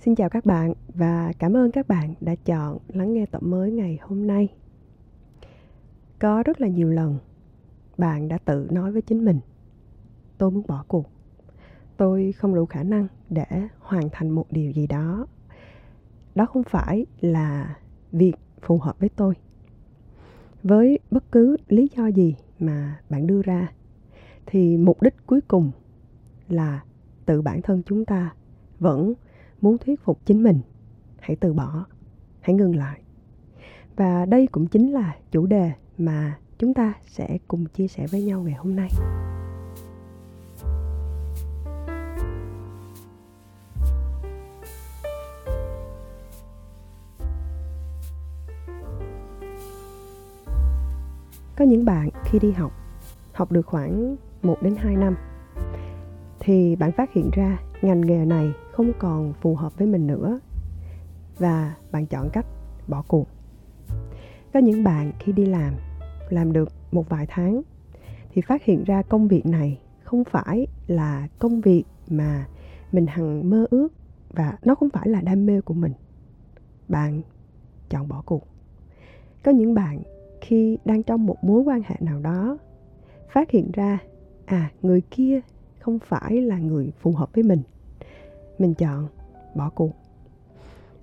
Xin chào các bạn và cảm ơn các bạn đã chọn lắng nghe tập mới ngày hôm nay. Có rất là nhiều lần bạn đã tự nói với chính mình, tôi muốn bỏ cuộc. Tôi không đủ khả năng để hoàn thành một điều gì đó. Đó không phải là việc phù hợp với tôi. Với bất cứ lý do gì mà bạn đưa ra, thì mục đích cuối cùng là tự bản thân chúng ta vẫn muốn thuyết phục chính mình. Hãy từ bỏ. Hãy ngừng lại. Và đây cũng chính là chủ đề mà chúng ta sẽ cùng chia sẻ với nhau ngày hôm nay. Có những bạn khi đi học học được khoảng 1 đến 2 năm, thì bạn phát hiện ra ngành nghề này không còn phù hợp với mình nữa. Và bạn chọn cách bỏ cuộc. Có những bạn khi đi làm làm được một vài tháng, thì phát hiện ra công việc này không phải là công việc mà mình hằng mơ ước và nó không phải là đam mê của mình. Bạn chọn bỏ cuộc. Có những bạn khi đang trong một mối quan hệ nào đó, phát hiện ra à người kia không phải là người phù hợp với mình. Mình chọn bỏ cuộc.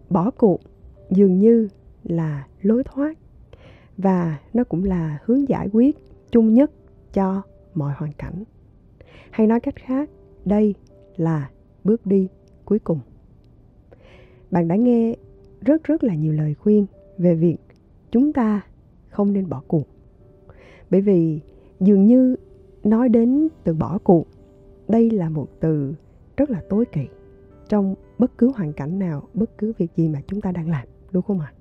Bỏ cuộc dường như là lối thoát và nó cũng là hướng giải quyết chung nhất cho mọi hoàn cảnh. Hay nói cách khác, đây là bước đi cuối cùng. Bạn đã nghe rất rất là nhiều lời khuyên về việc chúng ta không nên bỏ cuộc. Bởi vì dường như nói đến từ bỏ cuộc đây là một từ rất là tối kỵ trong bất cứ hoàn cảnh nào, bất cứ việc gì mà chúng ta đang làm, đúng không ạ?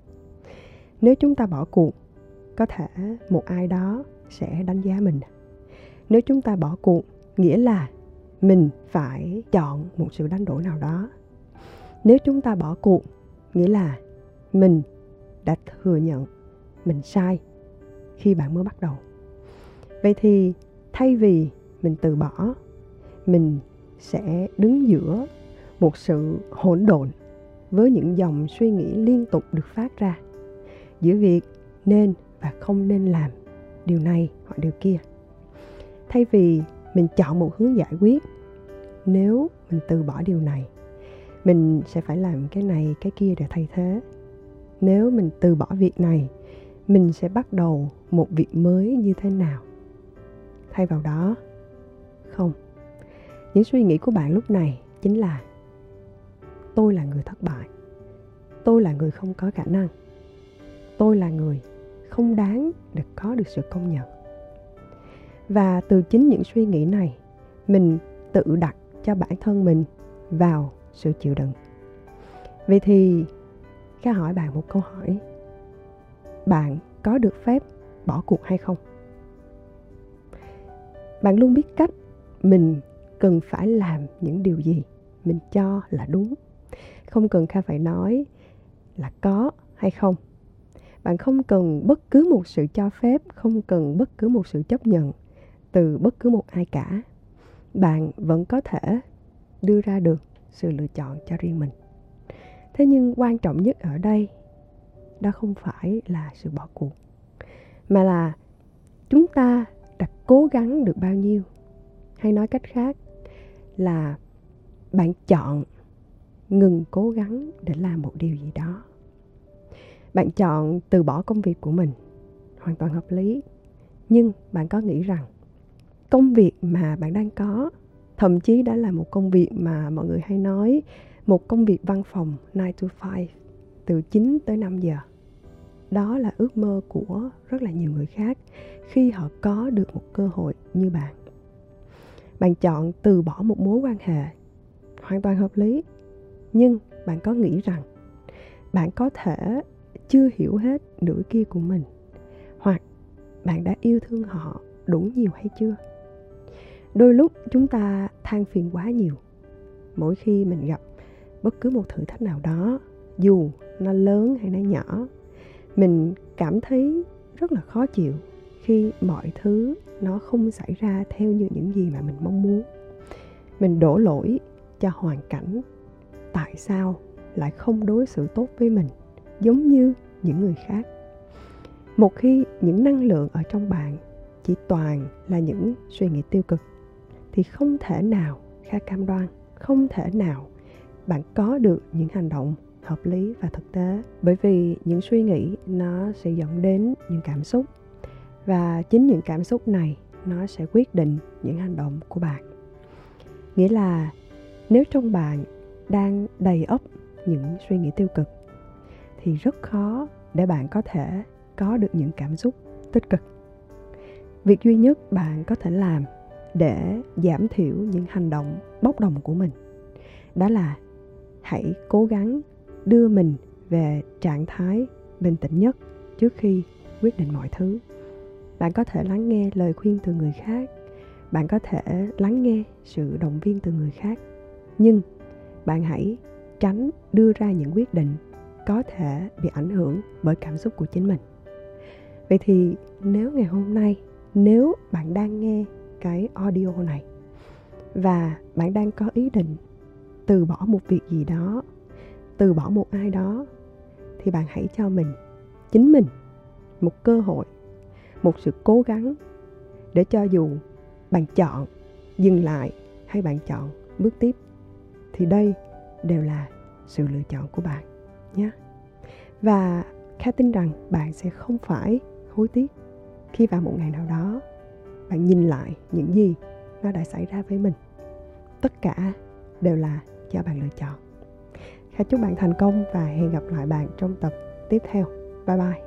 Nếu chúng ta bỏ cuộc, có thể một ai đó sẽ đánh giá mình. Nếu chúng ta bỏ cuộc, nghĩa là mình phải chọn một sự đánh đổi nào đó. Nếu chúng ta bỏ cuộc, nghĩa là mình đã thừa nhận mình sai khi bạn mới bắt đầu. Vậy thì thay vì mình từ bỏ mình sẽ đứng giữa một sự hỗn độn với những dòng suy nghĩ liên tục được phát ra giữa việc nên và không nên làm điều này hoặc điều kia. Thay vì mình chọn một hướng giải quyết, nếu mình từ bỏ điều này, mình sẽ phải làm cái này, cái kia để thay thế. Nếu mình từ bỏ việc này, mình sẽ bắt đầu một việc mới như thế nào? Thay vào đó, không những suy nghĩ của bạn lúc này chính là, tôi là người thất bại. Tôi là người không có khả năng. Tôi là người không đáng được có được sự công nhận. Và từ chính những suy nghĩ này, mình tự đặt cho bản thân mình vào sự chịu đựng. Vậy thì, kha hỏi bạn một câu hỏi. Bạn có được phép bỏ cuộc hay không? Bạn luôn biết cách mình cần phải làm những điều gì mình cho là đúng. Không cần kha phải nói là có hay không. Bạn không cần bất cứ một sự cho phép, không cần bất cứ một sự chấp nhận từ bất cứ một ai cả. Bạn vẫn có thể đưa ra được sự lựa chọn cho riêng mình. Thế nhưng quan trọng nhất ở đây, đó không phải là sự bỏ cuộc, mà là chúng ta đã cố gắng được bao nhiêu. Hay nói cách khác là bạn chọn ngừng cố gắng để làm một điều gì đó bạn chọn từ bỏ công việc của mình, hoàn toàn hợp lý nhưng bạn có nghĩ rằng công việc mà bạn đang có, thậm chí đã là một công việc mà mọi người hay nói, một công việc văn phòng 9 to 5 từ 9 tới 5 giờ. Đó là ước mơ của rất là nhiều người khác khi họ có được một cơ hội như bạn. Bạn chọn từ bỏ một mối quan hệ. Hoàn toàn hợp lý. Nhưng bạn có nghĩ rằng bạn có thể chưa hiểu hết nửa kia của mình? Hoặc bạn đã yêu thương họ đủ nhiều hay chưa? Đôi lúc chúng ta than phiền quá nhiều. Mỗi khi mình gặp bất cứ một thử thách nào đó, dù nó lớn hay nó nhỏ, mình cảm thấy rất là khó chịu khi mọi thứ nó không xảy ra theo như những gì mà mình mong muốn. Mình đổ lỗi cho hoàn cảnh tại sao lại không đối xử tốt với mình giống như những người khác. Một khi những năng lượng ở trong bạn chỉ toàn là những suy nghĩ tiêu cực, thì không thể nào kha cam đoan, không thể nào bạn có được những hành động hợp lý và thực tế. Bởi vì những suy nghĩ nó sẽ dẫn đến những cảm xúc và chính những cảm xúc này, nó sẽ quyết định những hành động của bạn. Nghĩa là nếu trong bạn đang đầy ấp những suy nghĩ tiêu cực, thì rất khó để bạn có thể có được những cảm xúc tích cực. Việc duy nhất bạn có thể làm để giảm thiểu những hành động bốc đồng của mình, đó là hãy cố gắng đưa mình về trạng thái bình tĩnh nhất trước khi quyết định mọi thứ bạn có thể lắng nghe lời khuyên từ người khác. Bạn có thể lắng nghe sự động viên từ người khác. Nhưng, bạn hãy tránh đưa ra những quyết định có thể bị ảnh hưởng bởi cảm xúc của chính mình. Vậy thì nếu ngày hôm nay, nếu bạn đang nghe cái audio này và bạn đang có ý định từ bỏ một việc gì đó, từ bỏ một ai đó, thì bạn hãy cho mình, chính mình một cơ hội một sự cố gắng để cho dù bạn chọn dừng lại hay bạn chọn bước tiếp, thì đây đều là sự lựa chọn của bạn nhé và kha tin rằng bạn sẽ không phải hối tiếc khi vào một ngày nào đó bạn nhìn lại những gì nó đã xảy ra với mình tất cả đều là do bạn lựa chọn Kha chúc bạn thành công và hẹn gặp lại bạn trong tập tiếp theo. Bye bye.